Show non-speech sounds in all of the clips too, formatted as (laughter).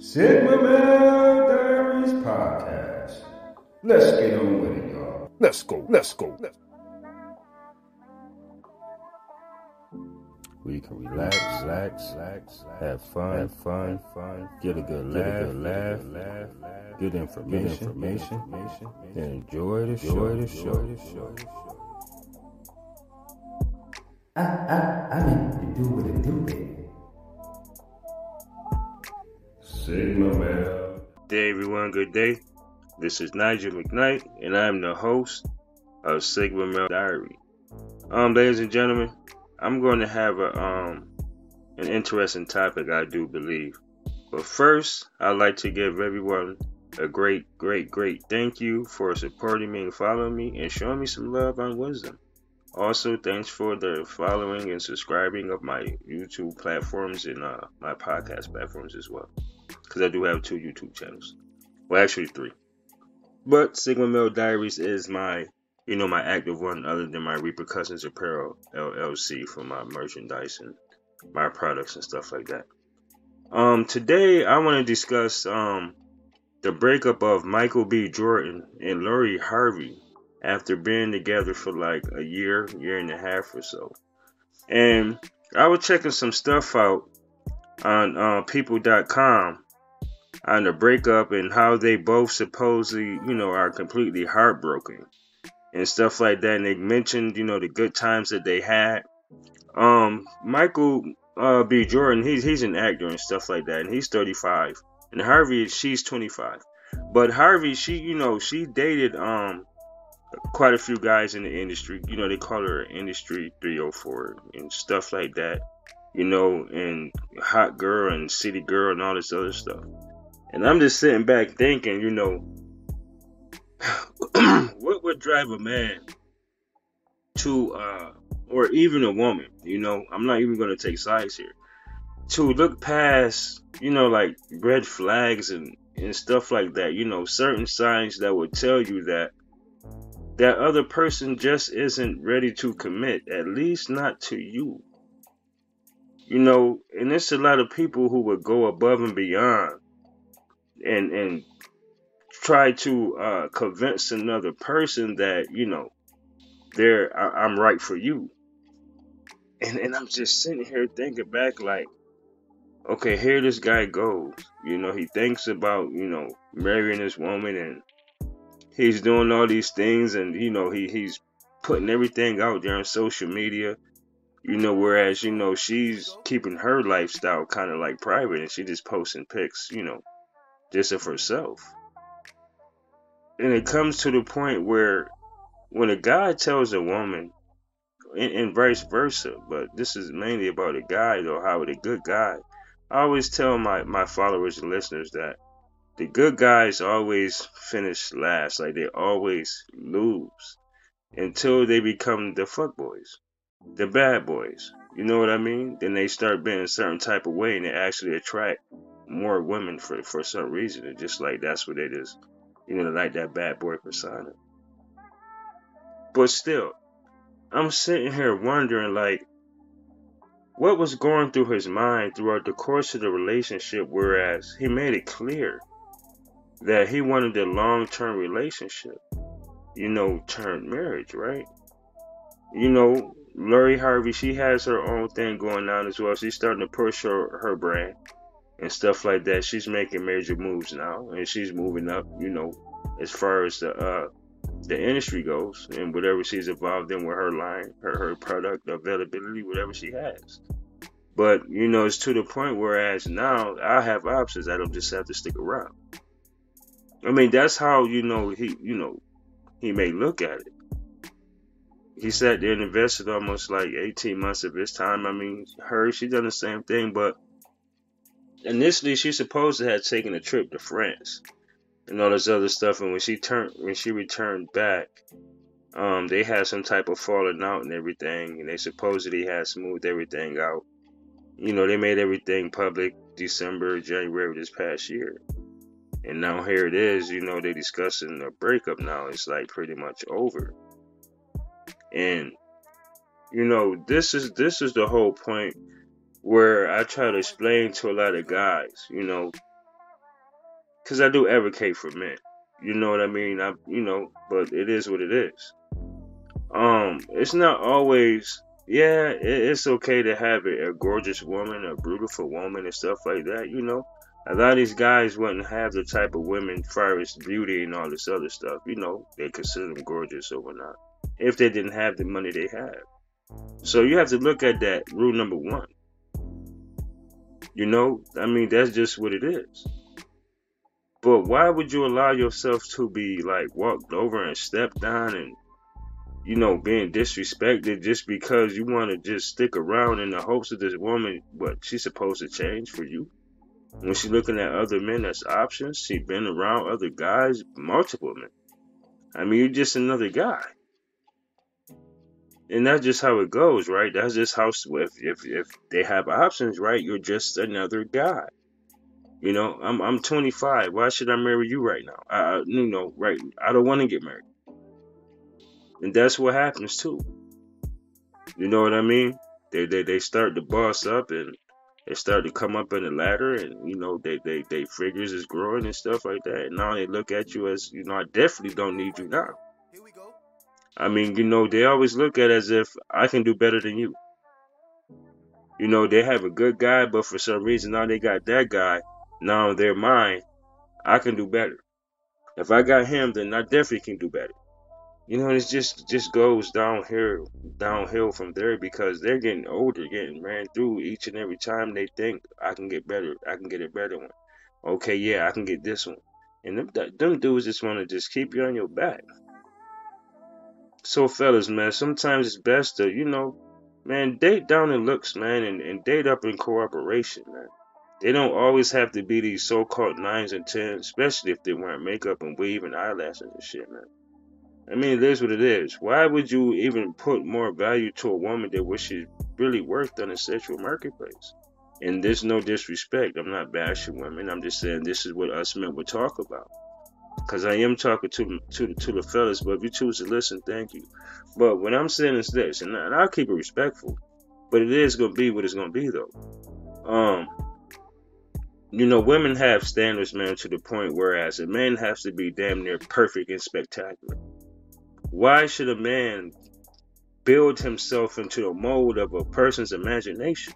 Sigma Male Diaries Podcast. Let's get on with it, y'all. Let's go. Let's go. Let's you can relax, relax, relax, have fun, have fun, fun, get a good laugh, get a good laugh, laugh, laugh, good information, information, and enjoy the show, the show. I, I, I mean to do what it do, Sigma Male. Day, everyone. Good day. This is Nigel McKnight, and I'm the host of Sigma Male Diary. Um, ladies and gentlemen, I'm going to have a um an interesting topic, I do believe. But first, I'd like to give everyone a great, great, great thank you for supporting me and following me and showing me some love and wisdom. Also, thanks for the following and subscribing of my YouTube platforms and uh, my podcast platforms as well. Because I do have two YouTube channels. Well, actually, three. But Sigma Male Diaries is my you know, my active one other than my Repercussions Apparel LLC for my merchandise and my products and stuff like that. Um, today I want to discuss um the breakup of Michael B. Jordan and Lori Harvey after being together for like a year, year and a half or so. And I was checking some stuff out on uh, people.com on the breakup and how they both supposedly, you know, are completely heartbroken and stuff like that. And they mentioned, you know, the good times that they had. Um, Michael uh, B. Jordan, he's he's an actor and stuff like that, and he's 35. And Harvey, she's 25. But Harvey, she, you know, she dated um quite a few guys in the industry. You know, they call her industry 304 and stuff like that. You know, and hot girl and city girl and all this other stuff. And I'm just sitting back thinking, you know, (clears throat) what would drive a man to, uh, or even a woman, you know, I'm not even going to take sides here, to look past, you know, like red flags and, and stuff like that, you know, certain signs that would tell you that that other person just isn't ready to commit, at least not to you. You know, and there's a lot of people who would go above and beyond and and try to uh, convince another person that you know they're I, am right for you. And and I'm just sitting here thinking back like, okay, here this guy goes. You know, he thinks about you know marrying this woman and he's doing all these things and you know he he's putting everything out there on social media. You know, whereas you know she's keeping her lifestyle kind of like private and she just posting pics. You know, just of herself. And it comes to the point where when a guy tells a woman and, and, vice versa but this is mainly about a guy though how a good guy i always tell my my followers and listeners that the good guys always finish last like they always lose until they become the fuck boys the bad boys. You know what i mean? Then they start being a certain type of way and they actually attract more women for for some reason and just like that's what it is you know, like that bad boy persona. But still, I'm sitting here wondering, like, what was going through his mind throughout the course of the relationship, whereas he made it clear that he wanted a long term relationship, you know, turned marriage, right? You know, Lori Harvey, she has her own thing going on as well. She's starting to push her, her brand and stuff like that. She's making major moves now, and she's moving up. You know, as far as the uh, the industry goes, and whatever she's involved in with her line, her her product availability, whatever she has. But you know, it's to the point whereas now I have options. I don't just have to stick around. I mean, that's how you know he, you know, he may look at it. He sat there and invested almost like 18 months of his time. I mean, her, she done the same thing, but initially she's supposed to have taken a trip to France and all this other stuff. And when she turned, when she returned back, um, they had some type of falling out and everything, and they supposedly had smoothed everything out. You know, they made everything public December, January this past year. And now here it is, you know, they're discussing a breakup now. It's like pretty much over. And you know, this is this is the whole point where I try to explain to a lot of guys, you know, because I do advocate for men. You know what I mean? I, you know, but it is what it is. Um, it's not always. Yeah, it, it's okay to have a, a gorgeous woman, a beautiful woman, and stuff like that. You know, a lot of these guys wouldn't have the type of women, far as beauty and all this other stuff. You know, they consider them gorgeous or whatnot if they didn't have the money they have. So you have to look at that rule number one. You know, I mean, that's just what it is. But why would you allow yourself to be like walked over and stepped on and, you know, being disrespected just because you want to just stick around in the hopes of this woman, what she's supposed to change for you? When she's looking at other men as options, she been around other guys, multiple men. I mean, you're just another guy and that's just how it goes, right? That's just how if if if they have options, right? You're just another guy. You know, I'm I'm 25. Why should I marry you right now? I you know, right? I don't want to get married, and that's what happens too. You know what I mean? They they they start to boss up and they start to come up in the ladder, and you know they they they figures is growing and stuff like that. And now they look at you as you know, I definitely don't need you now. I mean, you know, they always look at it as if I can do better than you. You know, they have a good guy, but for some reason now they got that guy. Now they're mine. I can do better. If I got him, then I definitely can do better. You know, it just just goes downhill downhill from there because they're getting older, getting ran through each and every time they think I can get better. I can get a better one. Okay, yeah, I can get this one. And them, them dudes just want to just keep you on your back. So, fellas, man, sometimes it's best to, you know, man, date down in looks, man, and, and date up in cooperation, man. They don't always have to be these so-called nines and tens, especially if they wear makeup and weave and eyelashes and shit, man. I mean, it is what it is. Why would you even put more value to a woman than what she's really worth on the sexual marketplace? And there's no disrespect. I'm not bashing women. I'm just saying this is what us men would talk about because I am talking to to to the fellas. But if you choose to listen, thank you. But what I'm saying is this, and, and I'll keep it respectful, but it is gonna be what it's gonna be though. Um, you know, women have standards, man, to the point whereas a man has to be damn near perfect and spectacular. Why should a man build himself into a mold of a person's imagination?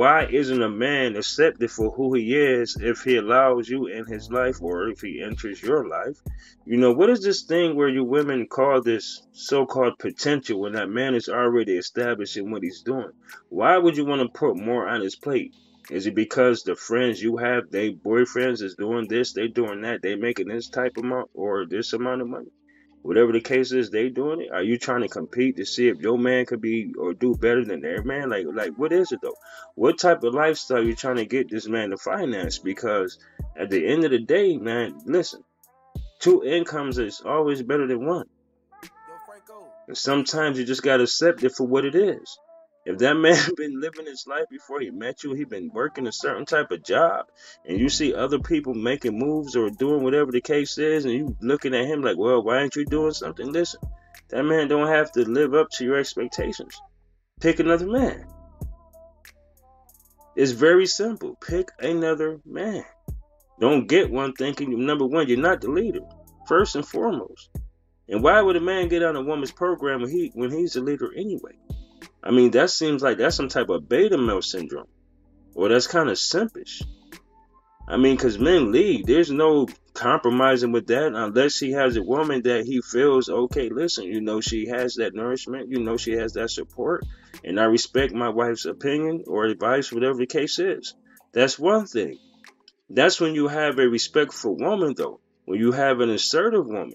Why isn't a man accepted for who he is if he allows you in his life or if he enters your life? You know, what is this thing where you women call this so called potential when that man is already established in what he's doing? Why would you want to put more on his plate? Is it because the friends you have, they boyfriends is doing this, they doing that, they making this type of amount or this amount of money? Whatever the case is, they doing it. Are you trying to compete to see if your man could be or do better than their man? Like, like what is it though? What type of lifestyle you trying to get this man to finance? Because at the end of the day, man, listen, two incomes is always better than one. And sometimes you just gotta accept it for what it is. If that (laughs) man been living his life before he met you, he been working a certain type of job, and you see other people making moves or doing whatever the case is, and you looking at him like, well, why aren't you doing something? Listen, that man don't have to live up to your expectations. Pick another man. It's very simple. Pick another man. Don't get one thinking number one, you're not the leader. First and foremost. And why would a man get on a woman's program when he when he's the leader anyway? I mean, that seems like that's some type of beta male syndrome. Or that's kind of simpish. I mean, because men lead. There's no compromising with that unless he has a woman that he feels, okay, listen, you know, she has that nourishment, you know, she has that support, and I respect my wife's opinion or advice, whatever the case is. That's one thing. That's when you have a respectful woman, though. When you have an assertive woman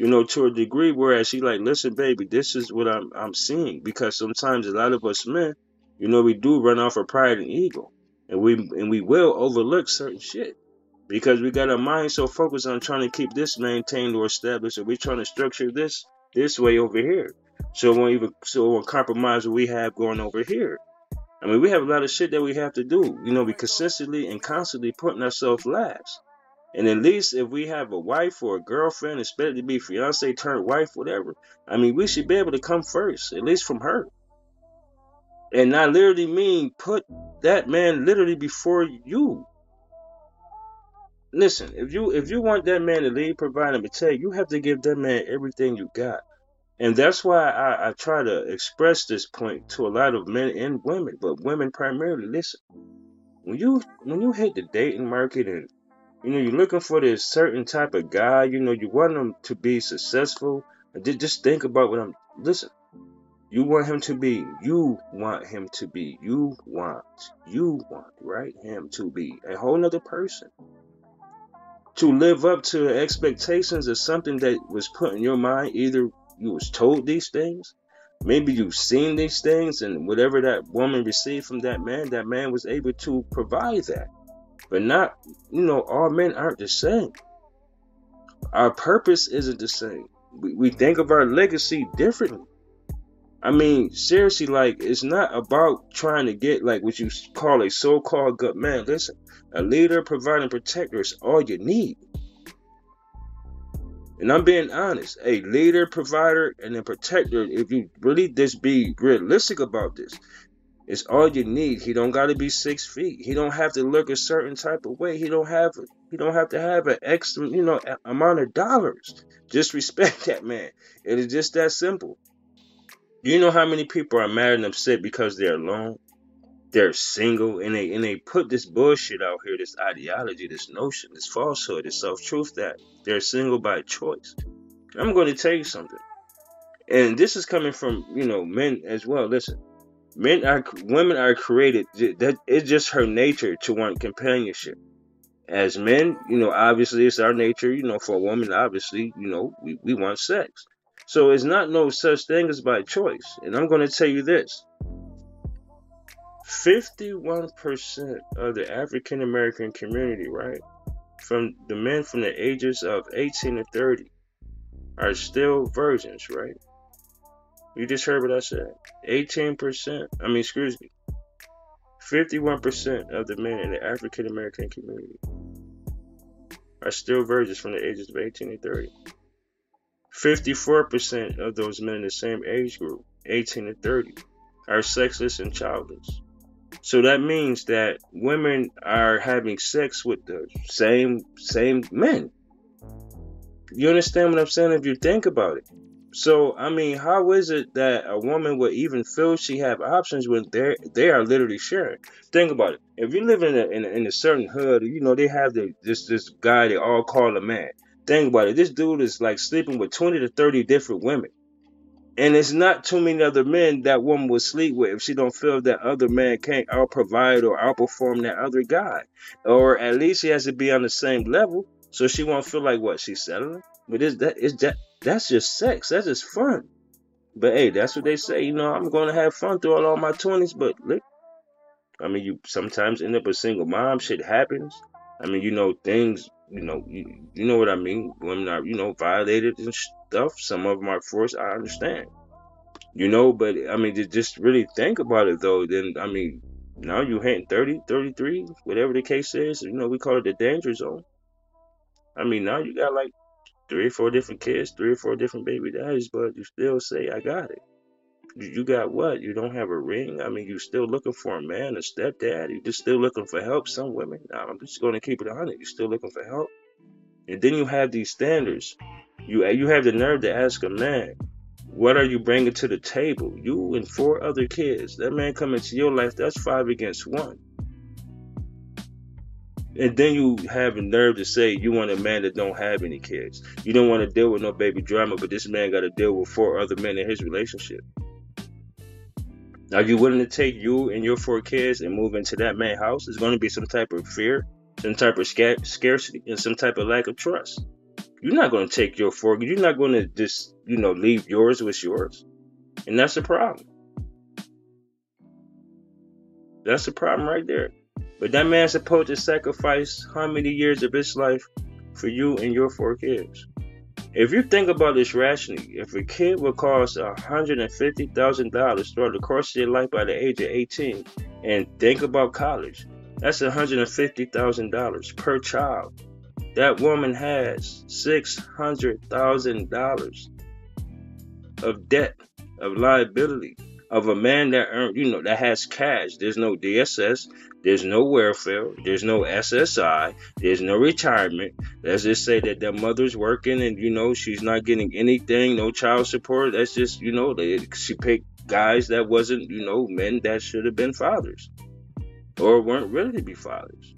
you know, to a degree, whereas she like, listen, baby, this is what I'm I'm seeing. Because sometimes a lot of us men, you know, we do run off of pride and ego. And we and we will overlook certain shit. Because we got our mind so focused on trying to keep this maintained or established, and we're trying to structure this this way over here. So it won't even so it won't compromise what we have going over here. I mean, we have a lot of shit that we have to do. You know, we consistently and constantly putting ourselves last. And at least if we have a wife or a girlfriend, expected to be fiance turned wife, whatever, I mean, we should be able to come first, at least from her. And I literally mean put that man literally before you. listen, if you if you want that man to lead, provide, him. and protect, you have to give that man everything you got. And that's why I, I try to express this point to a lot of men and women, but women primarily. Listen, when you when you hit the dating market and you know you're looking for this certain type of guy, you know you want him to be successful. And just think about what I'm. Listen, you want him to be. You want him to be. You want. You want right him to be a whole nother person to live up to expectations of something that was put in your mind. Either you was told these things, maybe you've seen these things, and whatever that woman received from that man, that man was able to provide that. But not, you know, all men aren't the same. Our purpose isn't the same. We, we think of our legacy differently. I mean, seriously, like, it's not about trying to get, like, what you call a so called good man. Listen, a leader, providing protector is all you need. And I'm being honest, a leader, provider, and a protector, if you really just be realistic about this, it's all you need. He don't gotta be six feet. He don't have to look a certain type of way. He don't have he don't have to have an extra, you know, amount of dollars. Just (laughs) respect that man. It is just that simple. You know how many people are mad and upset because they're alone? They're single and they and they put this bullshit out here, this ideology, this notion, this falsehood, this self-truth that they're single by choice. I'm going to tell you something. And this is coming from, you know, men as well. Listen, men are women are created that it's just her nature to want companionship. As men, you know, obviously it's our nature, you know, for a woman, obviously, you know, we, we want sex. So it's not no such thing as by choice. And I'm going to tell you this 51% of the African American community, right, from the men from the ages of 18 to 30, are still virgins, right? You just heard what I said. 18%, I mean, excuse me, 51% of the men in the African American community are still virgins from the ages of 18 to 30. 54% of those men in the same age group, 18 to 30, are sexless and childless. So that means that women are having sex with the same same men. You understand what I'm saying if you think about it? So I mean, how is it that a woman would even feel she have options when they they are literally sharing? Think about it. If you live in a, in a, in a certain hood, you know they have the this this guy they all call a man. Think about it. This dude is like sleeping with 20 to 30 different women. And it's not too many other men that woman will sleep with if she don't feel that other man can't out provide or outperform that other guy. Or at least she has to be on the same level. So she won't feel like what she's settling. But is that is that that's just sex. That's just fun. But hey, that's what they say. You know, I'm gonna have fun throughout all my twenties. But look, I mean, you sometimes end up a single mom. Shit happens. I mean, you know, things you know, you, you know what I mean. Women are, you know, violated and stuff. Some of them are forced. I understand. You know, but I mean, to just really think about it though, then I mean, now you're hitting 30, 33, whatever the case is. You know, we call it the danger zone. I mean, now you got like three or four different kids, three or four different baby daddies, but you still say, I got it. You got what? You don't have a ring? I mean, you're still looking for a man, a stepdad? You're just still looking for help? Some women, I'm just going to keep it 100. You're still looking for help? And then you have these standards. You you have the nerve to ask a man, what are you bringing to the table? You and four other kids. That man come into your life, that's five against one. And then you have a nerve to say you want a man that don't have any kids. You don't want to deal with no baby drama, but this man got to deal with four other men in his relationship. Are you willing to take you and your four kids and move into that man's house? There's going to be some type of fear, some type of scarcity, and some type of lack of trust. You're not going to take your four. You're not going to just, you know, leave yours with yours. And that's the problem. That's the problem right there. But that man's supposed to sacrifice how many years of his life for you and your four kids? If you think about this rationally, if a kid would cost $150,000 throughout the course of their life by the age of 18, and think about college, that's $150,000 per child. That woman has $600,000 of debt, of liability, of a man that earned, you know, that has cash. There's no DSS, There's no welfare. There's no SSI. There's no retirement. Let's just say that their mother's working and, you know, she's not getting anything, no child support. That's just, you know, they, she picked guys that wasn't, you know, men that should have been fathers or weren't ready to be fathers.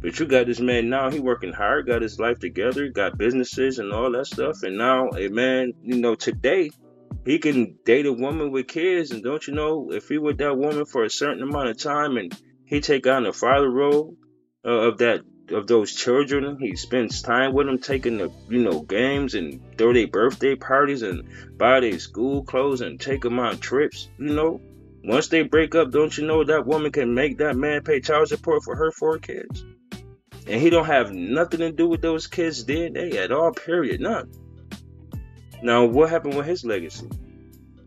But you got this man now, he working hard, got his life together, got businesses and all that stuff. And now a man, you know, today he can date a woman with kids. And don't you know, if he with that woman for a certain amount of time and he take on the father role uh, of that of those children. He spends time with them, taking the you know games and throw their birthday parties and buy their school clothes and take them on trips. You know, once they break up, don't you know that woman can make that man pay child support for her four kids, and he don't have nothing to do with those kids' DNA at all. Period, none. Now, what happened with his legacy?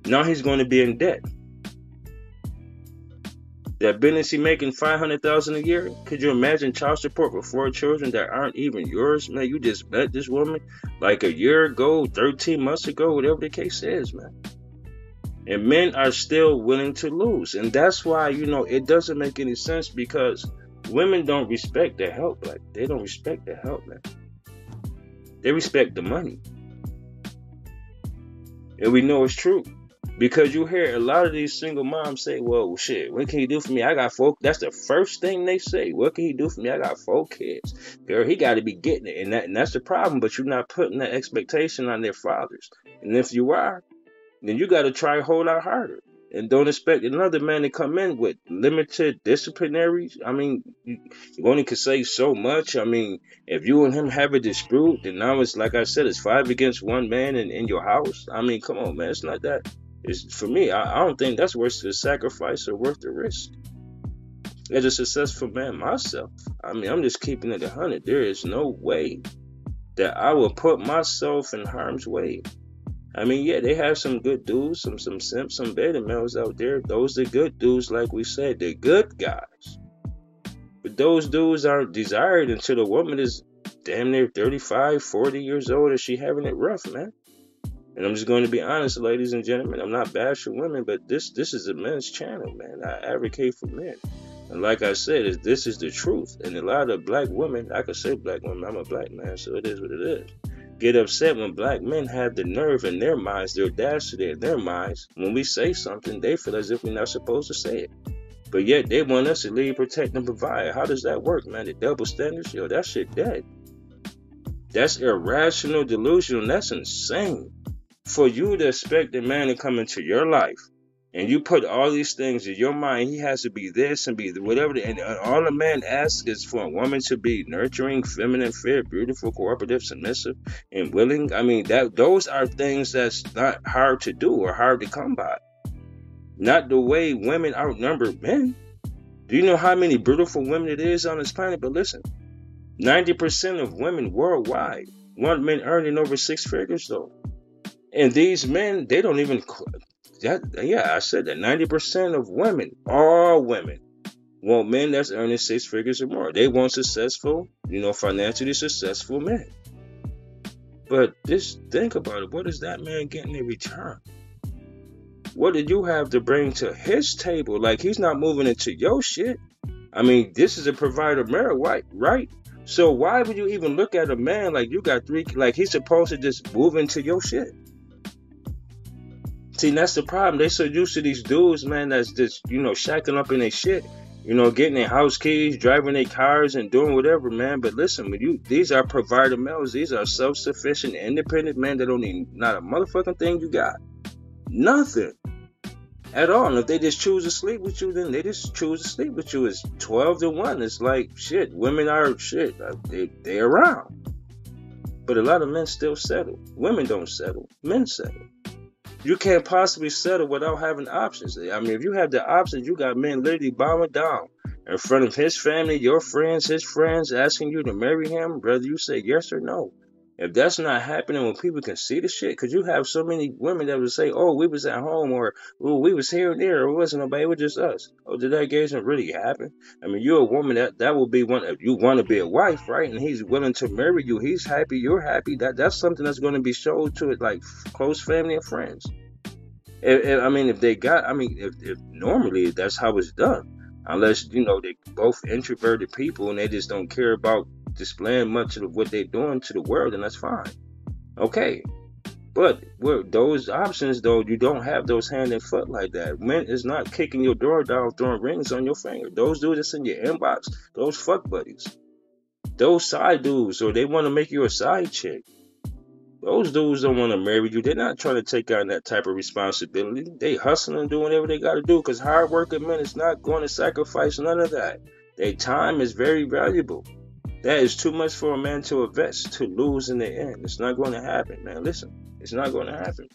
Now he's going to be in debt. That business he making five hundred thousand a year. Could you imagine child support for four children that aren't even yours, man? You just met this woman like a year ago, thirteen months ago, whatever the case is, man. And men are still willing to lose, and that's why you know it doesn't make any sense because women don't respect the help. Like they don't respect the help, man. They respect the money, and we know it's true. Because you hear a lot of these single moms say, well, shit, what can he do for me? I got four. That's the first thing they say. What can he do for me? I got four kids. Girl, he got to be getting it. And, that, and that's the problem. But you're not putting that expectation on their fathers. And if you are, then you got to try a whole lot harder. And don't expect another man to come in with limited disciplinaries. I mean, you, you only can say so much. I mean, if you and him have a dispute, then now it's like I said, it's five against one man in, in your house. I mean, come on, man. It's not that is for me, I, I don't think that's worth the sacrifice or worth the risk. As a successful man myself, I mean, I'm just keeping it a hundred. There is no way that I will put myself in harm's way. I mean, yeah, they have some good dudes, some some simps, some beta males out there. Those are good dudes, like we said, they're good guys. But those dudes aren't desired until the woman is damn near 35, 40 years old and she having it rough, man. And I'm just going to be honest, ladies and gentlemen. I'm not bashing women, but this this is a men's channel, man. I advocate for men. And like I said, this is the truth. And a lot of black women, I could say black women, I'm a black man, so it is what it is. Get upset when black men have the nerve in their minds, their audacity in their minds. When we say something, they feel as if we're not supposed to say it. But yet they want us to lead, protect, and provide. How does that work, man? The double standards? Yo, that shit dead. That's irrational, delusional. That's insane for you to expect a man to come into your life and you put all these things in your mind, he has to be this and be whatever. And all a man asks is for a woman to be nurturing, feminine, fair, beautiful, cooperative, submissive, and willing. I mean, that those are things that's not hard to do or hard to come by. Not the way women outnumber men. Do you know how many beautiful women it is on this planet? But listen, 90% of women worldwide want men earning over six figures, though. And these men, they don't even that yeah, I said that 90% of women, all women, want men that's earning six figures or more. They want successful, you know, financially successful men. But just think about it. What is that man getting in return? What did you have to bring to his table? Like he's not moving into your shit. I mean, this is a provider merit, right? Right? So why would you even look at a man like you got three like he's supposed to just move into your shit? See, that's the problem. They so used to these dudes, man, that's just, you know, shacking up in their shit. You know, getting their house keys, driving their cars, and doing whatever, man. But listen, when you these are provider males. These are self-sufficient, independent men that don't need not a motherfucking thing you got. Nothing. At all. And if they just choose to sleep with you, then they just choose to sleep with you. It's 12 to 1. It's like, shit, women are shit. Uh, they, they around. But a lot of men still settle. Women don't settle. Men settle you can't possibly settle without having options. I mean, if you have the options, you got men literally bowing down in front of his family, your friends, his friends, asking you to marry him, whether you say yes or no. If that's not happening when people can see the shit, because you have so many women that would say, "Oh, we was at home," or "Oh, we was here and there," or "It wasn't nobody, it was just us." Oh, did that engagement really happen? I mean, you're a woman that that will be one. If you want to be a wife, right, and he's willing to marry you, he's happy, you're happy. That that's something that's going to be shown to it, like close family and friends. If, if, I mean, if they got, I mean, if, if normally that's how it's done. Unless, you know, they're both introverted people and they just don't care about displaying much of what they're doing to the world, then that's fine. Okay. But with those options, though, you don't have those hand and foot like that. Men is not kicking your door down, throwing rings on your finger. Those dudes that's in your inbox, those fuck buddies. Those side dudes, or they want to make you a side chick. Those dudes don't want to marry you. They're not trying to take on that type of responsibility. They hustling and doing whatever they got to do because hard working men is not going to sacrifice none of that. Their time is very valuable. That is too much for a man to invest to lose in the end. It's not going to happen, man. Listen, it's not going to happen.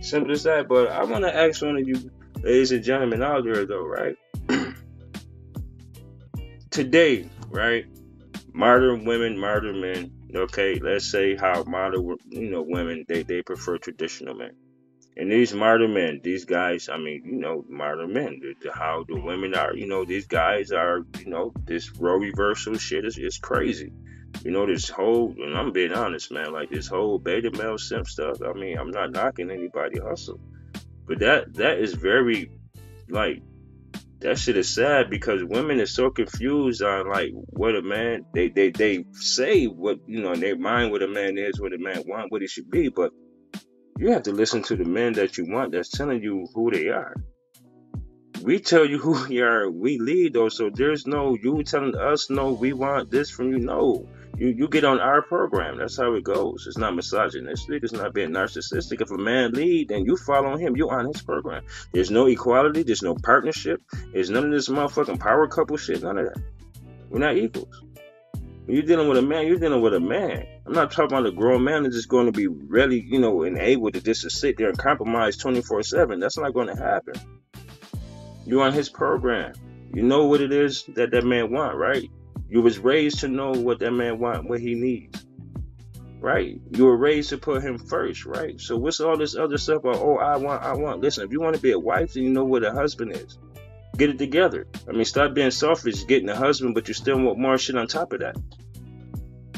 Simple as that. But I want to ask one of you, ladies and gentlemen out there, though, right? (clears throat) Today, right? Modern women, modern men. Okay, let's say how modern, you know, women they they prefer traditional men. And these modern men, these guys, I mean, you know, modern men, the, the, how the women are, you know, these guys are, you know, this role reversal shit is, is crazy. You know, this whole, and I'm being honest, man, like this whole beta male simp stuff. I mean, I'm not knocking anybody hustle, but that that is very, like, that shit is sad because women are so confused on like what a man they they they say what you know in their mind what a man is, what a man want, what he should be, but you have to listen to the men that you want that's telling you who they are. We tell you (laughs) who we are, we lead though, so there's no you telling us no, we want this from you. No. You you get on our program. That's how it goes. It's not misogynistic. It's not being narcissistic. If a man lead, then you follow him. You're on his program. There's no equality. There's no partnership. There's none of this motherfucking power couple shit. None of that. We're not equals. When you're dealing with a man, you're dealing with a man. I'm not talking about a grown man that's just going to be really, you know, and able to just sit there and compromise 24 7. That's not going to happen. You're on his program. You know what it is that that man want, right? You was raised to know what that man want, what he needs. Right? You were raised to put him first, right? So what's all this other stuff about, oh, I want, I want. Listen, if you want to be a wife, then you know what a husband is. Get it together. I mean, stop being selfish, getting a husband, but you still want more shit on top of that.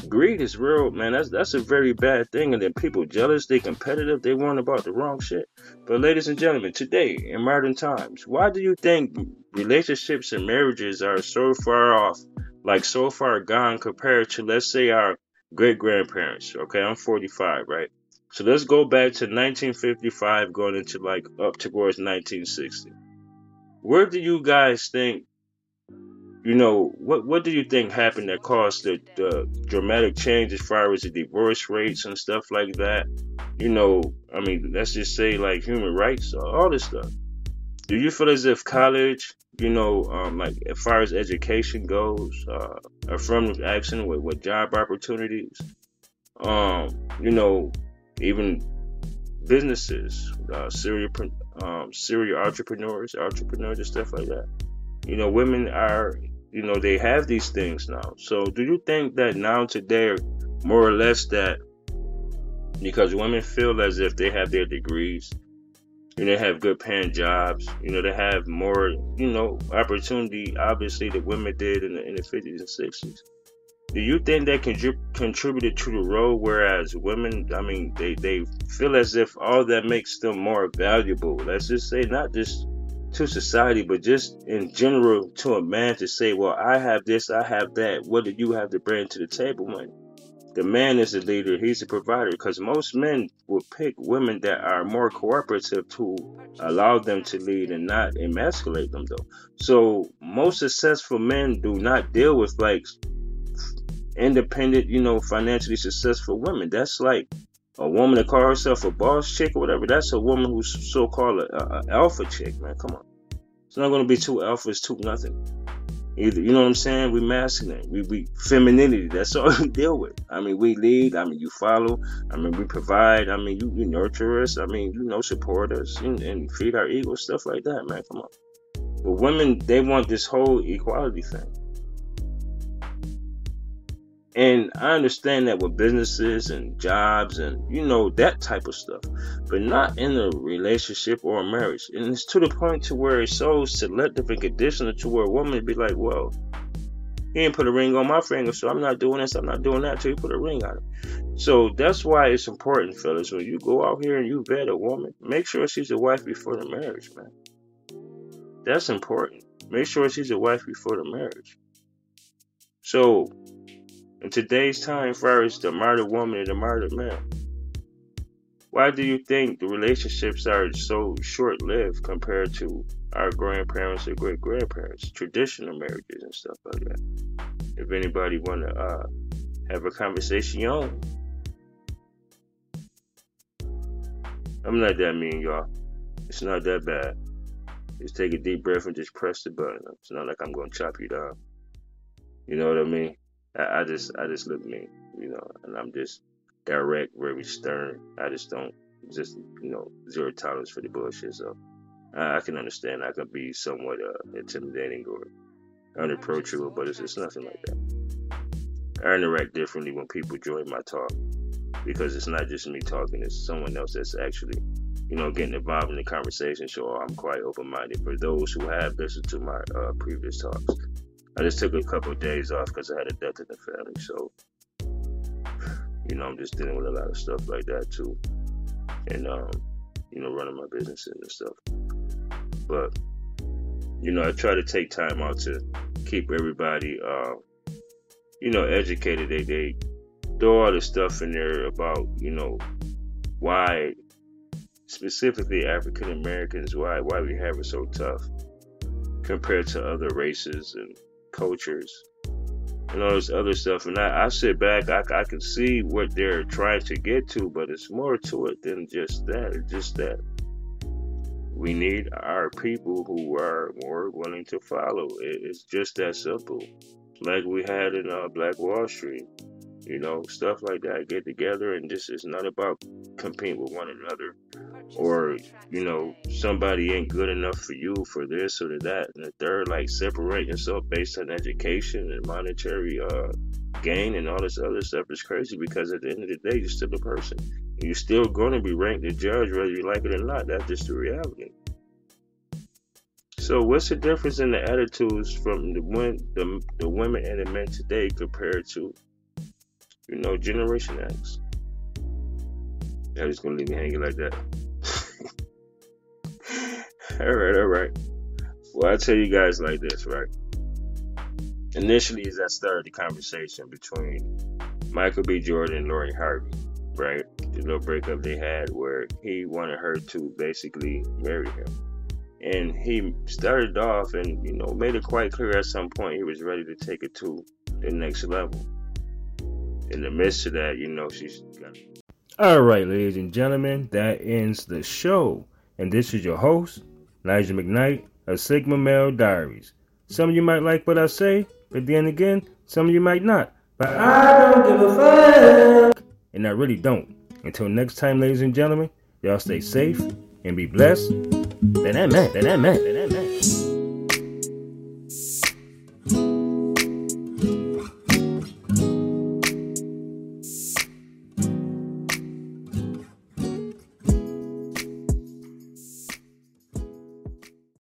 Greed is real, man. That's that's a very bad thing. And then people jealous, they competitive, they want about the wrong shit. But ladies and gentlemen, today in modern times, why do you think relationships and marriages are so far off, like so far gone compared to let's say our great grandparents? Okay, I'm 45, right? So let's go back to 1955, going into like up towards 1960 where do you guys think you know what what do you think happened that caused the, the dramatic change as far as the divorce rates and stuff like that you know i mean let's just say like human rights all this stuff do you feel as if college you know um, like as far as education goes uh, affirmative action with, with job opportunities um you know even businesses uh, serial um, serial entrepreneurs, entrepreneurs and stuff like that. You know, women are, you know, they have these things now. So do you think that now today, more or less that because women feel as if they have their degrees, you know, they have good paying jobs, you know, they have more, you know, opportunity, obviously, that women did in the, in the 50s and 60s. Do you think that contributed to the role? Whereas women, I mean, they, they feel as if all that makes them more valuable. Let's just say, not just to society, but just in general to a man to say, well, I have this, I have that. What do you have to bring to the table, man? The man is the leader, he's the provider. Because most men will pick women that are more cooperative to allow them to lead and not emasculate them, though. So most successful men do not deal with like independent, you know, financially successful women. That's like a woman that call herself a boss chick or whatever. That's a woman who's so called a, alpha chick, man. Come on, it's not gonna be two alphas, two nothing. Either you know what I'm saying? We masculine, we we femininity. That's all (laughs) we deal with. I mean, we lead. I mean, you follow. I mean, we provide. I mean, you, you nurture us. I mean, you know, support us and, and feed our ego, stuff like that, man. Come on. But women, they want this whole equality thing. And I understand that with businesses and jobs and you know that type of stuff, but not in a relationship or a marriage. And it's to the point to where it's so selective and conditional to where a woman be like, "Well, he didn't put a ring on my finger, so I'm not doing this, I'm not doing that till you put a ring on it." So that's why it's important, fellas, when you go out here and you vet a woman, make sure she's a wife before the marriage, man. That's important. make sure she's a wife before the marriage. So, in today's time, far as the murdered woman and the murdered man, why do you think the relationships are so short lived compared to our grandparents or great grandparents, traditional marriages and stuff like that? If anybody want to uh, have a conversation, I'm not that mean, y'all. It's not that bad. Just take a deep breath and just press the button. It's not like I'm gonna chop you down. You know what I mean? I, I just I just look mean, you know, and I'm just direct, very stern. I just don't just you know zero tolerance for the bullshit. So I, I can understand I can be somewhat uh, intimidating or unapproachable, but it's, it's nothing like that. I interact differently when people join my talk because it's not just me talking; it's someone else that's actually you know, getting involved in the conversation. So I'm quite open minded for those who have listened to my uh, previous talks. I just took a couple of days off because I had a death in the family. So, you know, I'm just dealing with a lot of stuff like that too. And, um, you know, running my business and stuff. But, you know, I try to take time out to keep everybody, uh, you know, educated. They, they throw all the stuff in there about, you know, why specifically African Americans, why why we have it so tough compared to other races and cultures and all this other stuff. And I, I sit back, I, I can see what they're trying to get to, but it's more to it than just that. It's just that we need our people who are more willing to follow. It, it's just that simple. Like we had in uh, Black Wall Street you know, stuff like that. Get together, and this is not about competing with one another, or you know, somebody ain't good enough for you for this or that, and the third, like separate yourself based on education and monetary uh, gain and all this other stuff is crazy because at the end of the day, you're still a person. You're still going to be ranked a judge whether you like it or not. That's just the reality. So, what's the difference in the attitudes from the, the, the women and the men today compared to you know, Generation X. I'm just gonna leave me hanging like that. (laughs) all right, all right. Well, I tell you guys like this, right? Initially, as I started the conversation between Michael B. Jordan and Lori Harvey, right? The little breakup they had where he wanted her to basically marry him. And he started off and, you know, made it quite clear at some point he was ready to take it to the next level in the midst of that, you know, she's got. All right, ladies and gentlemen, that ends the show. And this is your host, Nigel McKnight of Sigma Male Diaries. Some of you might like what I say, but then again, some of you might not. But I don't give a fuck. And I really don't. Until next time, ladies and gentlemen, y'all stay safe and be blessed.